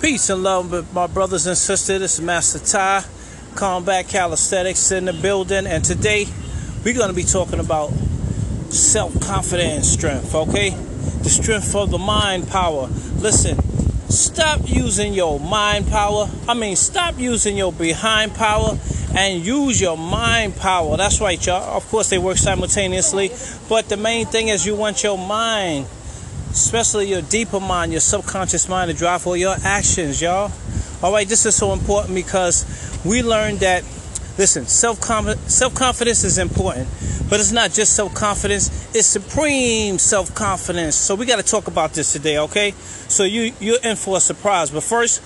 Peace and love, my brothers and sisters. This is Master Tye, Combat Calisthenics in the building, and today we're going to be talking about self confidence strength, okay? The strength of the mind power. Listen, stop using your mind power. I mean, stop using your behind power and use your mind power. That's right, y'all. Of course, they work simultaneously, but the main thing is you want your mind especially your deeper mind, your subconscious mind, to drive all your actions, y'all. All right, this is so important because we learned that. Listen, self self confidence is important, but it's not just self confidence; it's supreme self confidence. So we got to talk about this today, okay? So you you're in for a surprise, but first,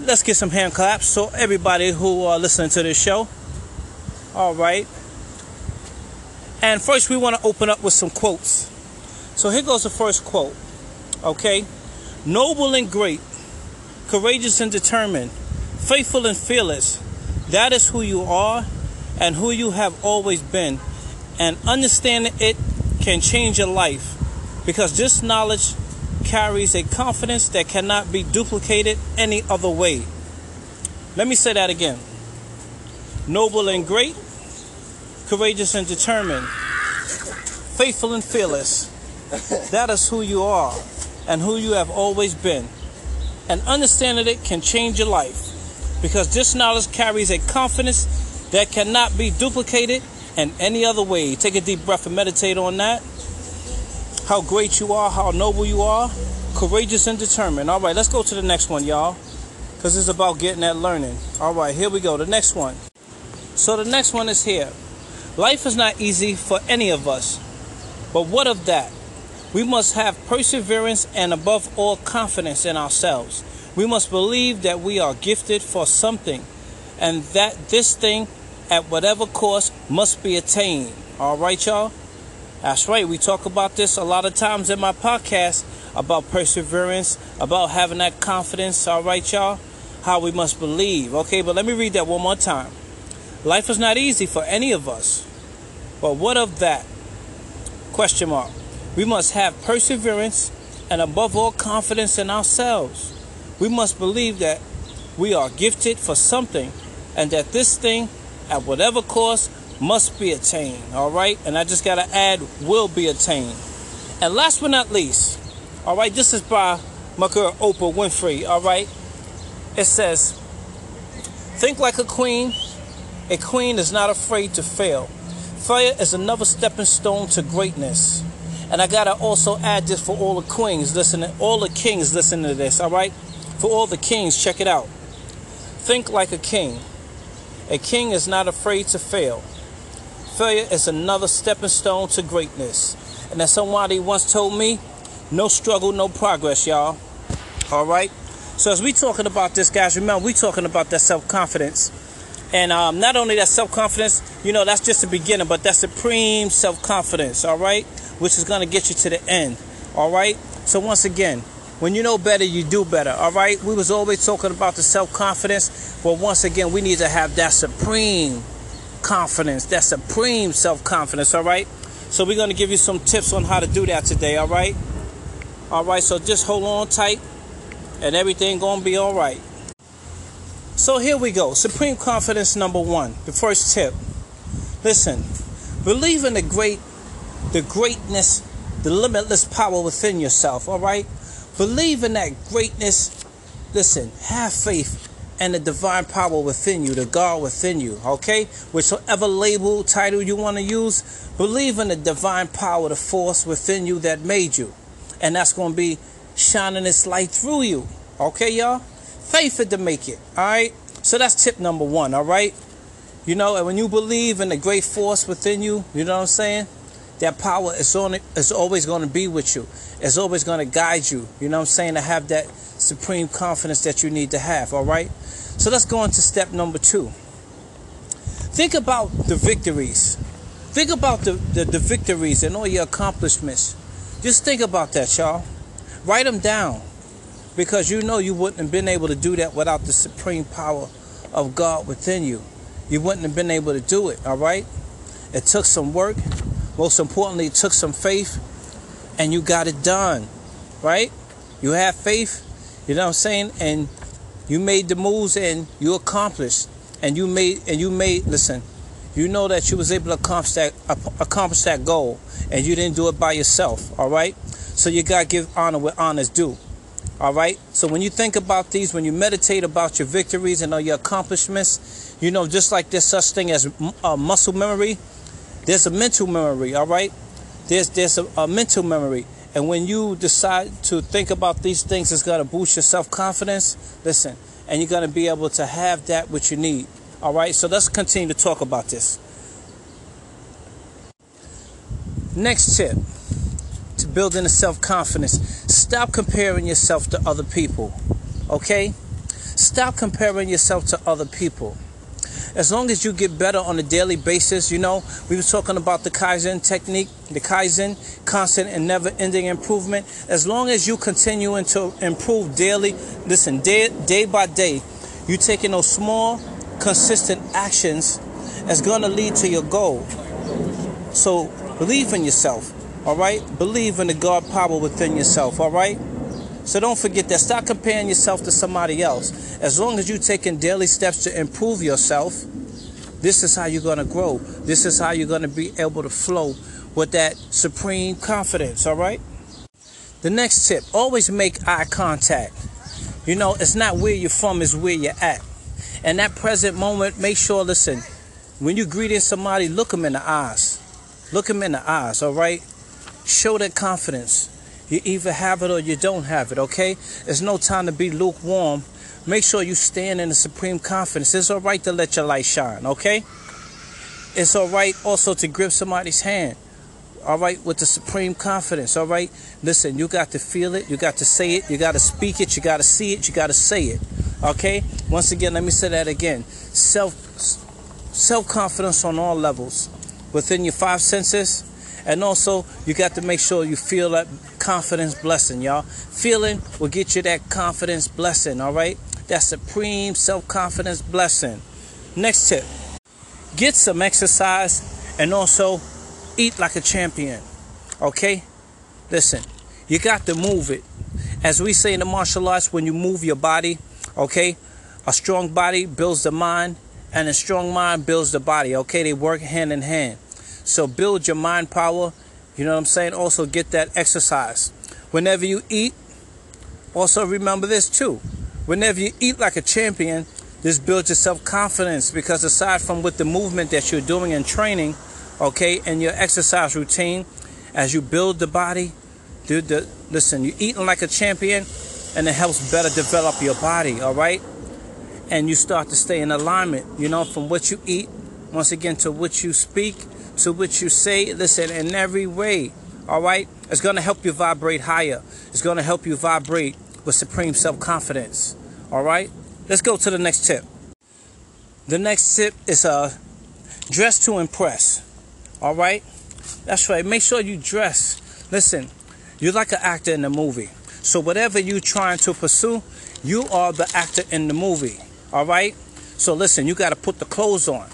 let's get some hand claps so everybody who are listening to this show. All right. And first, we want to open up with some quotes. So here goes the first quote. Okay? Noble and great, courageous and determined, faithful and fearless. That is who you are and who you have always been. And understanding it can change your life because this knowledge carries a confidence that cannot be duplicated any other way. Let me say that again. Noble and great, courageous and determined, faithful and fearless. That is who you are and who you have always been. And understanding it can change your life because this knowledge carries a confidence that cannot be duplicated in any other way. Take a deep breath and meditate on that. How great you are, how noble you are, courageous and determined. All right, let's go to the next one, y'all, because it's about getting that learning. All right, here we go. The next one. So the next one is here. Life is not easy for any of us, but what of that? We must have perseverance and, above all, confidence in ourselves. We must believe that we are gifted for something and that this thing, at whatever cost, must be attained. All right, y'all? That's right. We talk about this a lot of times in my podcast about perseverance, about having that confidence. All right, y'all? How we must believe. Okay, but let me read that one more time. Life is not easy for any of us. But what of that? Question mark. We must have perseverance and, above all, confidence in ourselves. We must believe that we are gifted for something and that this thing, at whatever cost, must be attained. All right? And I just got to add, will be attained. And last but not least, all right, this is by my girl Oprah Winfrey. All right? It says, Think like a queen. A queen is not afraid to fail. Failure is another stepping stone to greatness. And I gotta also add this for all the queens listening, all the kings listening to this, all right? For all the kings, check it out. Think like a king. A king is not afraid to fail. Failure is another stepping stone to greatness. And as somebody once told me, no struggle, no progress, y'all. All right? So as we talking about this, guys, remember we talking about that self-confidence. And um, not only that self-confidence, you know, that's just the beginning, but that's supreme self-confidence, all right? Which is going to get you to the end. All right? So once again, when you know better, you do better. All right? We was always talking about the self-confidence, but once again, we need to have that supreme confidence, that supreme self-confidence, all right? So we're going to give you some tips on how to do that today, all right? All right, so just hold on tight and everything going to be all right. So here we go. Supreme confidence number 1. The first tip. Listen. Believe in the great the greatness, the limitless power within yourself, all right? Believe in that greatness. Listen, have faith and the divine power within you, the God within you, okay? Whichever label, title you want to use, believe in the divine power, the force within you that made you. And that's going to be shining its light through you, okay, y'all? Faith it to make it, all right? So that's tip number one, all right? You know, and when you believe in the great force within you, you know what I'm saying? That power is is always going to be with you. It's always going to guide you. You know what I'm saying? To have that supreme confidence that you need to have, all right? So let's go on to step number two. Think about the victories. Think about the, the, the victories and all your accomplishments. Just think about that, y'all. Write them down. Because you know you wouldn't have been able to do that without the supreme power of God within you. You wouldn't have been able to do it, all right? It took some work, most importantly, it took some faith and you got it done, right? You have faith, You know what I'm saying? And you made the moves and you accomplished. And you made and you made listen, you know that you was able to accomplish that accomplish that goal and you didn't do it by yourself, all right? So you got to give honor where honor's due. All right. So when you think about these, when you meditate about your victories and all your accomplishments, you know, just like there's such thing as a muscle memory, there's a mental memory. All right. There's there's a, a mental memory, and when you decide to think about these things, it's gonna boost your self confidence. Listen, and you're gonna be able to have that which you need. All right. So let's continue to talk about this. Next tip to building a self confidence. Stop comparing yourself to other people. Okay? Stop comparing yourself to other people. As long as you get better on a daily basis, you know, we were talking about the Kaizen technique, the Kaizen, constant and never ending improvement. As long as you continue to improve daily, listen, day, day by day, you taking those small, consistent actions that's going to lead to your goal. So believe in yourself. All right? Believe in the God power within yourself. All right? So don't forget that. Stop comparing yourself to somebody else. As long as you're taking daily steps to improve yourself, this is how you're going to grow. This is how you're going to be able to flow with that supreme confidence. All right? The next tip always make eye contact. You know, it's not where you're from, it's where you're at. And that present moment, make sure, listen, when you're greeting somebody, look them in the eyes. Look them in the eyes, all right? Show that confidence. You either have it or you don't have it, okay? There's no time to be lukewarm. Make sure you stand in the supreme confidence. It's all right to let your light shine, okay? It's all right also to grip somebody's hand, all right, with the supreme confidence, all right? Listen, you got to feel it, you got to say it, you got to speak it, you got to see it, you got to say it, okay? Once again, let me say that again. Self self confidence on all levels within your five senses and also, you got to make sure you feel that confidence blessing, y'all. Feeling will get you that confidence blessing, all right? That supreme self confidence blessing. Next tip get some exercise and also eat like a champion, okay? Listen, you got to move it. As we say in the martial arts, when you move your body, okay, a strong body builds the mind, and a strong mind builds the body, okay? They work hand in hand. So build your mind power. You know what I'm saying? Also get that exercise. Whenever you eat, also remember this too. Whenever you eat like a champion, this builds your self confidence because aside from with the movement that you're doing and training, okay, and your exercise routine, as you build the body, dude, the, listen, you're eating like a champion, and it helps better develop your body, all right? And you start to stay in alignment, you know, from what you eat, once again, to what you speak, to which you say, listen, in every way, all right? It's going to help you vibrate higher. It's going to help you vibrate with supreme self confidence, all right? Let's go to the next tip. The next tip is uh, dress to impress, all right? That's right. Make sure you dress. Listen, you're like an actor in a movie. So whatever you're trying to pursue, you are the actor in the movie, all right? So listen, you got to put the clothes on.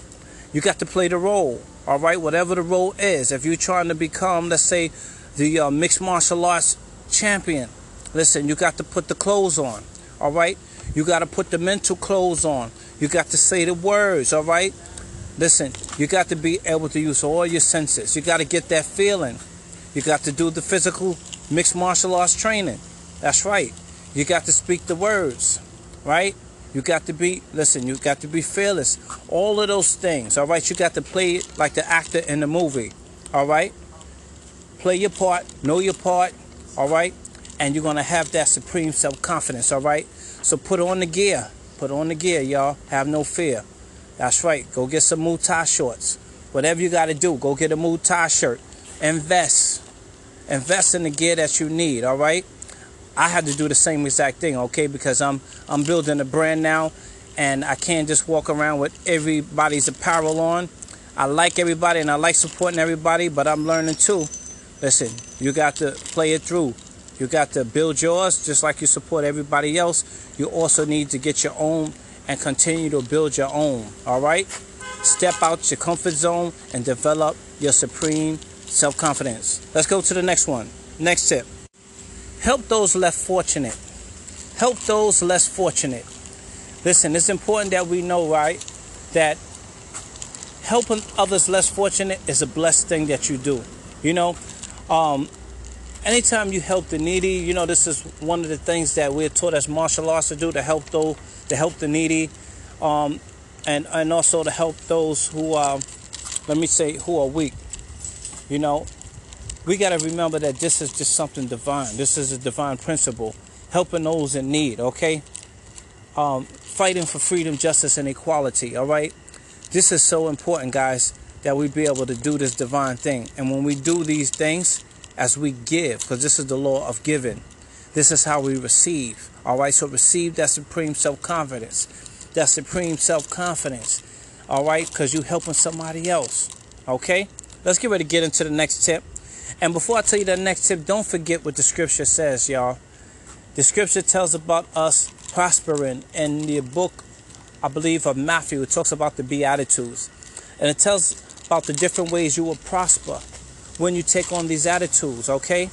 You got to play the role. All right, whatever the role is. If you're trying to become, let's say, the uh, mixed martial arts champion, listen, you got to put the clothes on. All right, you got to put the mental clothes on. You got to say the words. All right, listen, you got to be able to use all your senses. You got to get that feeling. You got to do the physical mixed martial arts training. That's right. You got to speak the words, right? You got to be, listen, you got to be fearless. All of those things, all right? You got to play like the actor in the movie, all right? Play your part, know your part, all right? And you're going to have that supreme self confidence, all right? So put on the gear. Put on the gear, y'all. Have no fear. That's right. Go get some Muay Thai shorts. Whatever you got to do, go get a Muay Thai shirt. Invest. Invest in the gear that you need, all right? I had to do the same exact thing, okay? Because I'm I'm building a brand now, and I can't just walk around with everybody's apparel on. I like everybody and I like supporting everybody, but I'm learning too. Listen, you got to play it through. You got to build yours just like you support everybody else. You also need to get your own and continue to build your own. All right? Step out your comfort zone and develop your supreme self confidence. Let's go to the next one. Next tip. Help those less fortunate. help those less fortunate. Listen, it's important that we know, right, that helping others less fortunate is a blessed thing that you do. You know, um, anytime you help the needy, you know, this is one of the things that we're taught as martial arts to do to help those, to help the needy, um, and and also to help those who are, let me say, who are weak. You know, we got to remember that this is just something divine. This is a divine principle, helping those in need. Okay, um, fighting for freedom, justice, and equality. All right, this is so important, guys, that we be able to do this divine thing. And when we do these things, as we give, because this is the law of giving, this is how we receive. All right, so receive that supreme self confidence, that supreme self confidence. All right, because you're helping somebody else. Okay, let's get ready to get into the next tip. And before I tell you the next tip, don't forget what the scripture says, y'all. The scripture tells about us prospering in the book I believe, of Matthew. It talks about the Beatitudes. And it tells about the different ways you will prosper when you take on these attitudes, okay?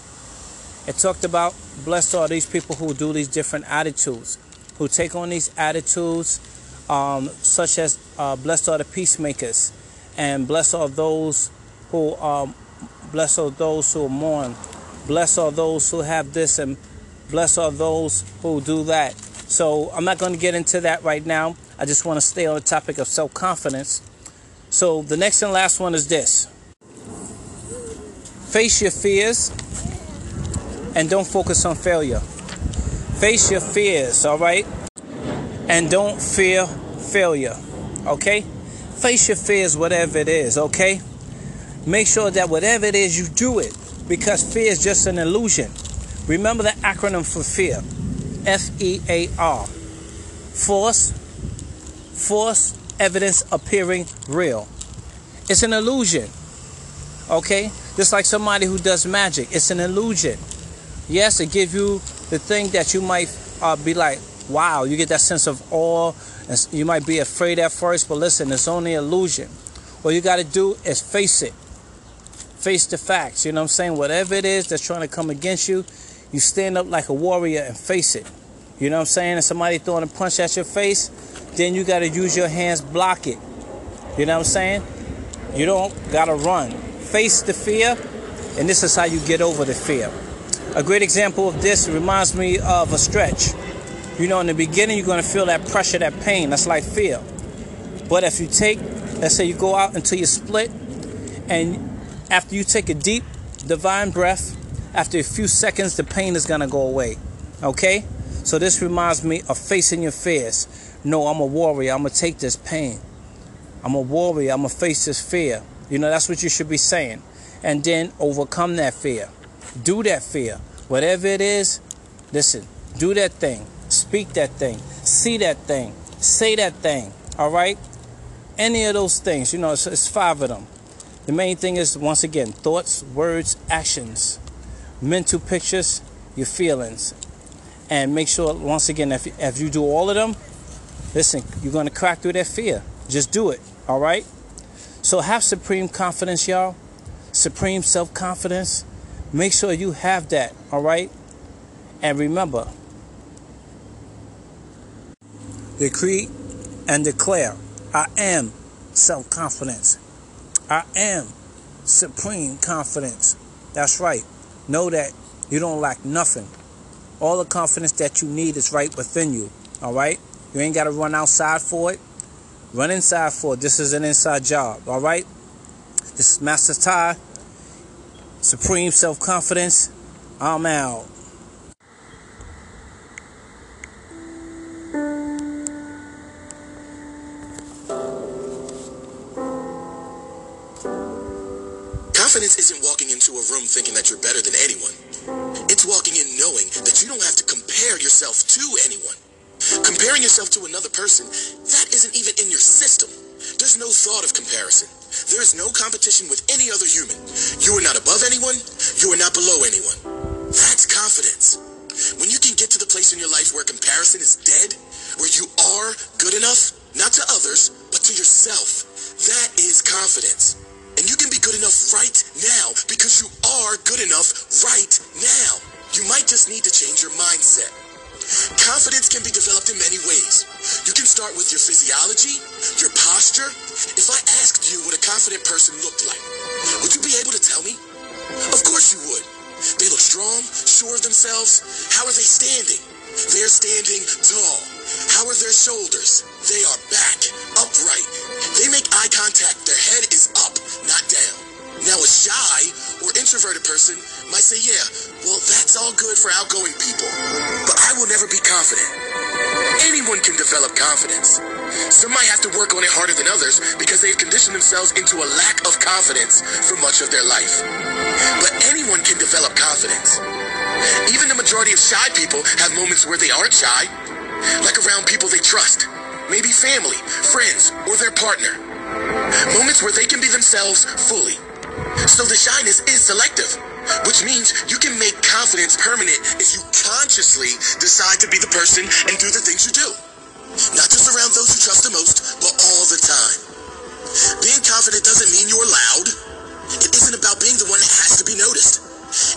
It talked about blessed are these people who do these different attitudes, who take on these attitudes, um, such as uh, blessed are the peacemakers, and blessed are those who um, blessed all those who mourn, Bless all those who have this, and bless all those who do that. So I'm not going to get into that right now. I just want to stay on the topic of self confidence. So the next and last one is this face your fears and don't focus on failure. Face your fears, all right? And don't fear failure, okay? Face your fears, whatever it is, okay? Make sure that whatever it is, you do it because fear is just an illusion. Remember the acronym for fear F E A R. Force, false evidence appearing real. It's an illusion. Okay? Just like somebody who does magic, it's an illusion. Yes, it gives you the thing that you might uh, be like, wow, you get that sense of awe, and you might be afraid at first, but listen, it's only illusion. What you got to do is face it, face the facts. You know what I'm saying? Whatever it is that's trying to come against you, you stand up like a warrior and face it. You know what I'm saying? If somebody throwing a punch at your face, then you got to use your hands, block it. You know what I'm saying? You don't got to run. Face the fear, and this is how you get over the fear. A great example of this reminds me of a stretch. You know, in the beginning, you're going to feel that pressure, that pain. That's like fear. But if you take, let's say you go out until you split, and after you take a deep, divine breath, after a few seconds, the pain is going to go away. Okay? So this reminds me of facing your fears. No, I'm a warrior. I'm going to take this pain. I'm a warrior. I'm going to face this fear. You know, that's what you should be saying. And then overcome that fear. Do that fear. Whatever it is, listen, do that thing. Speak that thing. See that thing. Say that thing. All right? Any of those things, you know, it's, it's five of them. The main thing is, once again, thoughts, words, actions, mental pictures, your feelings. And make sure once again if, if you do all of them listen you're going to crack through that fear. Just do it all right? So have supreme confidence y'all. Supreme self-confidence. Make sure you have that all right? And remember decree and declare i am self-confidence i am supreme confidence that's right know that you don't lack nothing all the confidence that you need is right within you. All right? You ain't got to run outside for it. Run inside for it. This is an inside job. All right? This is Master Tye. Supreme self confidence. I'm out. Into a room thinking that you're better than anyone. It's walking in knowing that you don't have to compare yourself to anyone. Comparing yourself to another person, that isn't even in your system. There's no thought of comparison. There is no competition with any other human. You are not above anyone. You are not below anyone. That's confidence. When you can get to the place in your life where comparison is dead, where you are good enough, not to others, but to yourself, that is confidence. Good enough right now because you are good enough right now. You might just need to change your mindset. Confidence can be developed in many ways. You can start with your physiology, your posture. If I asked you what a confident person looked like, would you be able to tell me? Of course you would. They look strong, sure of themselves. How are they standing? They're standing tall. How are their shoulders? They are back, upright. They make eye contact. Their head is up, not down. Now, a shy or introverted person might say, yeah, well, that's all good for outgoing people, but I will never be confident. Can develop confidence. Some might have to work on it harder than others because they've conditioned themselves into a lack of confidence for much of their life. But anyone can develop confidence. Even the majority of shy people have moments where they aren't shy, like around people they trust, maybe family, friends, or their partner. Moments where they can be themselves fully. So the shyness is selective which means you can make confidence permanent if you consciously decide to be the person and do the things you do. Not just around those you trust the most, but all the time. Being confident doesn't mean you're loud. It isn't about being the one that has to be noticed.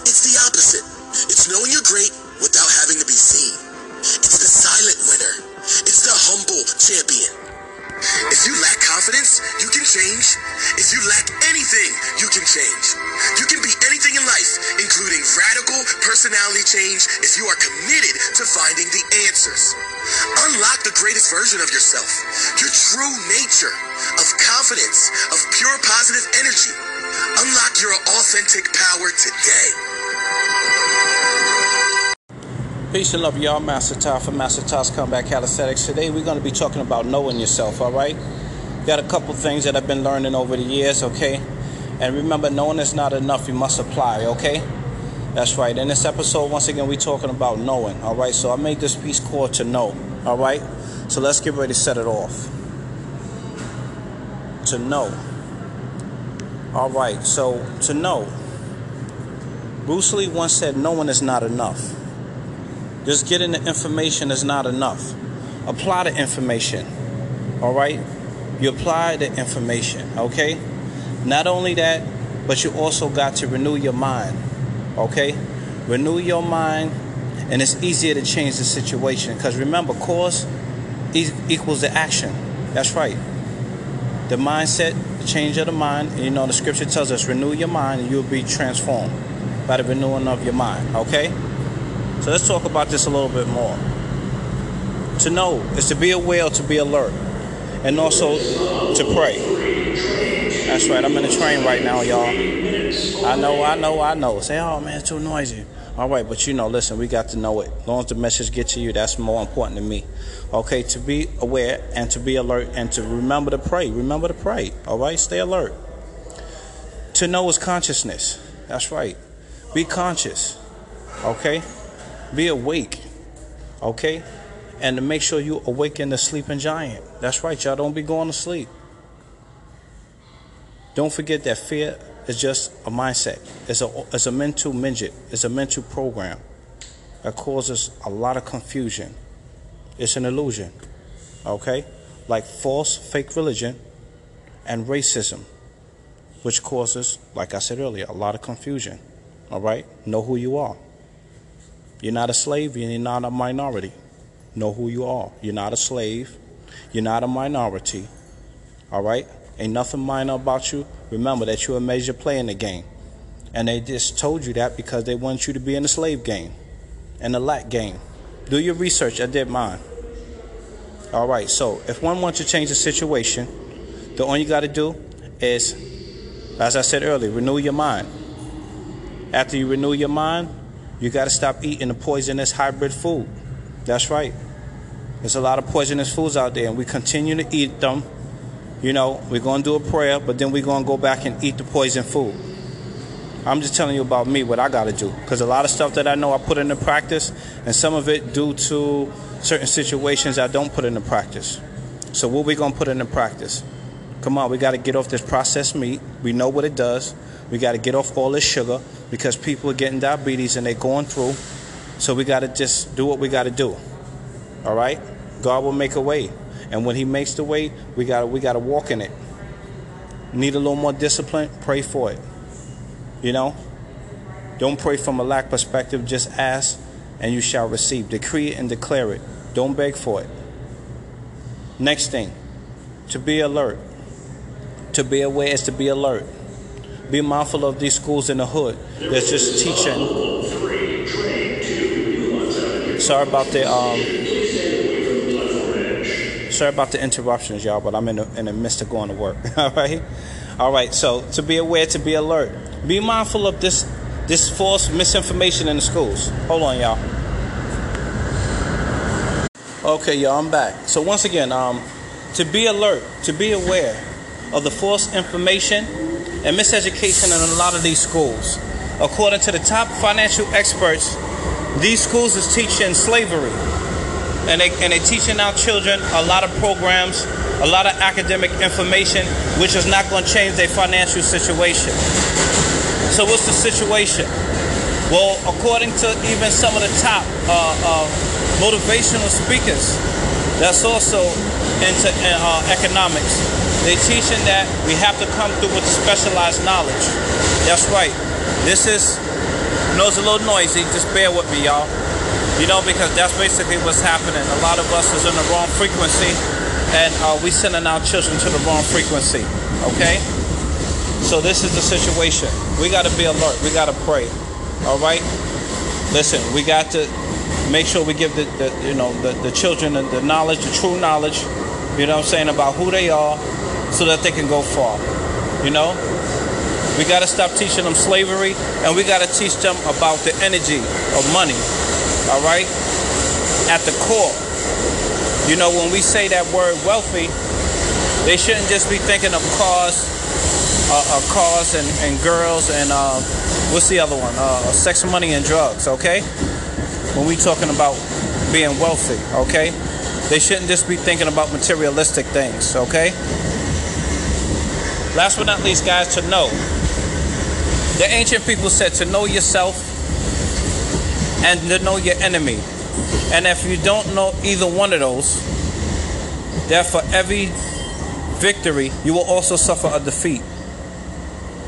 It's the opposite. It's knowing you're great without having to be seen. It's the silent winner. It's the humble champion. If you lack confidence, you can change. If you lack anything, you can change. You can be anything in life, including radical personality change if you are committed to finding the answers. Unlock the greatest version of yourself, your true nature of confidence, of pure positive energy. Unlock your authentic power today. Peace and love, y'all. Master Tye from Master Tye's Comeback Calisthenics. Today we're going to be talking about knowing yourself, all right? Got a couple things that I've been learning over the years, okay? And remember, knowing is not enough. You must apply, okay? That's right. In this episode, once again, we're talking about knowing, all right? So I made this piece called To Know, all right? So let's get ready to set it off. To know. All right, so to know. Bruce Lee once said, knowing is not enough. Just getting the information is not enough. Apply the information. All right? You apply the information, okay? Not only that, but you also got to renew your mind. Okay? Renew your mind and it's easier to change the situation because remember cause equals the action. That's right. The mindset, the change of the mind, you know the scripture tells us renew your mind and you'll be transformed by the renewing of your mind, okay? So let's talk about this a little bit more. To know is to be aware, to be alert, and also to pray. That's right. I'm in the train right now, y'all. I know, I know, I know. Say, oh man, it's too noisy. All right, but you know, listen, we got to know it. As long as the message gets to you, that's more important to me. Okay, to be aware and to be alert and to remember to pray. Remember to pray. All right, stay alert. To know is consciousness. That's right. Be conscious. Okay? Be awake. Okay? And to make sure you awaken the sleeping giant. That's right, y'all. Don't be going to sleep. Don't forget that fear is just a mindset. It's a it's a mental midget. It's a mental program that causes a lot of confusion. It's an illusion. Okay? Like false fake religion and racism, which causes, like I said earlier, a lot of confusion. All right? Know who you are. You're not a slave, you're not a minority. Know who you are. You're not a slave, you're not a minority. All right? Ain't nothing minor about you. Remember that you're a major player in the game. And they just told you that because they want you to be in the slave game and the lack game. Do your research. I did mine. All right. So if one wants to change the situation, the only you got to do is, as I said earlier, renew your mind. After you renew your mind, you got to stop eating the poisonous hybrid food. That's right. There's a lot of poisonous foods out there, and we continue to eat them. You know, we're going to do a prayer, but then we're going to go back and eat the poison food. I'm just telling you about me, what I got to do. Because a lot of stuff that I know I put into practice, and some of it due to certain situations I don't put into practice. So, what we going to put into practice? Come on, we got to get off this processed meat. We know what it does. We got to get off all this sugar because people are getting diabetes and they're going through. So we got to just do what we got to do. All right? God will make a way. And when he makes the way, we got to we got to walk in it. Need a little more discipline? Pray for it. You know? Don't pray from a lack perspective, just ask and you shall receive. Decree it and declare it. Don't beg for it. Next thing, to be alert. To be aware is to be alert. Be mindful of these schools in the hood that's just teaching. Sorry about the um. Sorry about the interruptions, y'all, but I'm in the, in the midst of going to work. All right, all right. So to be aware, to be alert. Be mindful of this this false misinformation in the schools. Hold on, y'all. Okay, y'all, I'm back. So once again, um, to be alert, to be aware of the false information and miseducation in a lot of these schools. According to the top financial experts, these schools is teaching slavery. And they and they teaching our children a lot of programs, a lot of academic information, which is not going to change their financial situation. So what's the situation? Well, according to even some of the top uh, uh, motivational speakers, that's also into uh, economics. They teaching that we have to come through with specialized knowledge. That's right. This is, I know it's a little noisy. Just bear with me, y'all. You know, because that's basically what's happening. A lot of us is in the wrong frequency, and uh, we sending our children to the wrong frequency. Okay. So this is the situation. We got to be alert. We got to pray. All right. Listen, we got to make sure we give the, the you know the, the children the, the knowledge, the true knowledge. You know what I'm saying about who they are, so that they can go far. You know. We got to stop teaching them slavery, and we got to teach them about the energy of money. All right. At the core. You know, when we say that word wealthy, they shouldn't just be thinking of cars, uh, uh, cars and, and girls and uh, what's the other one? Uh, sex, money, and drugs. Okay, when we talking about being wealthy, okay, they shouldn't just be thinking about materialistic things. Okay. Last but not least, guys, to know. The ancient people said to know yourself and to know your enemy. And if you don't know either one of those, therefore every victory, you will also suffer a defeat.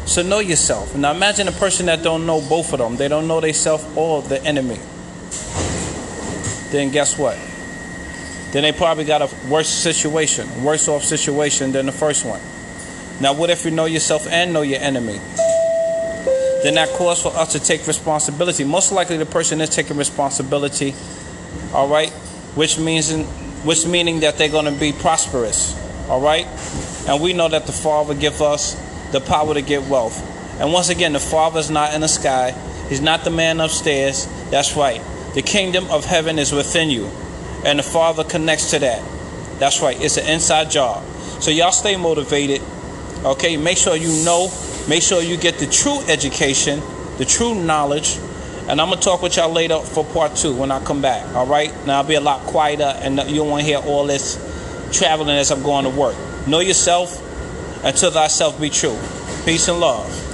So know yourself. Now imagine a person that don't know both of them. They don't know themselves or the enemy. Then guess what? Then they probably got a worse situation, worse off situation than the first one. Now what if you know yourself and know your enemy? Then that calls for us to take responsibility. Most likely the person is taking responsibility. All right? Which means which meaning that they're going to be prosperous. All right? And we know that the Father gives us the power to get wealth. And once again, the Father's not in the sky. He's not the man upstairs. That's right. The kingdom of heaven is within you. And the Father connects to that. That's right. It's an inside job. So y'all stay motivated. Okay? Make sure you know. Make sure you get the true education, the true knowledge. And I'm to talk with y'all later for part two when I come back. All right? Now I'll be a lot quieter and you don't want to hear all this traveling as I'm going to work. Know yourself and to thyself be true. Peace and love.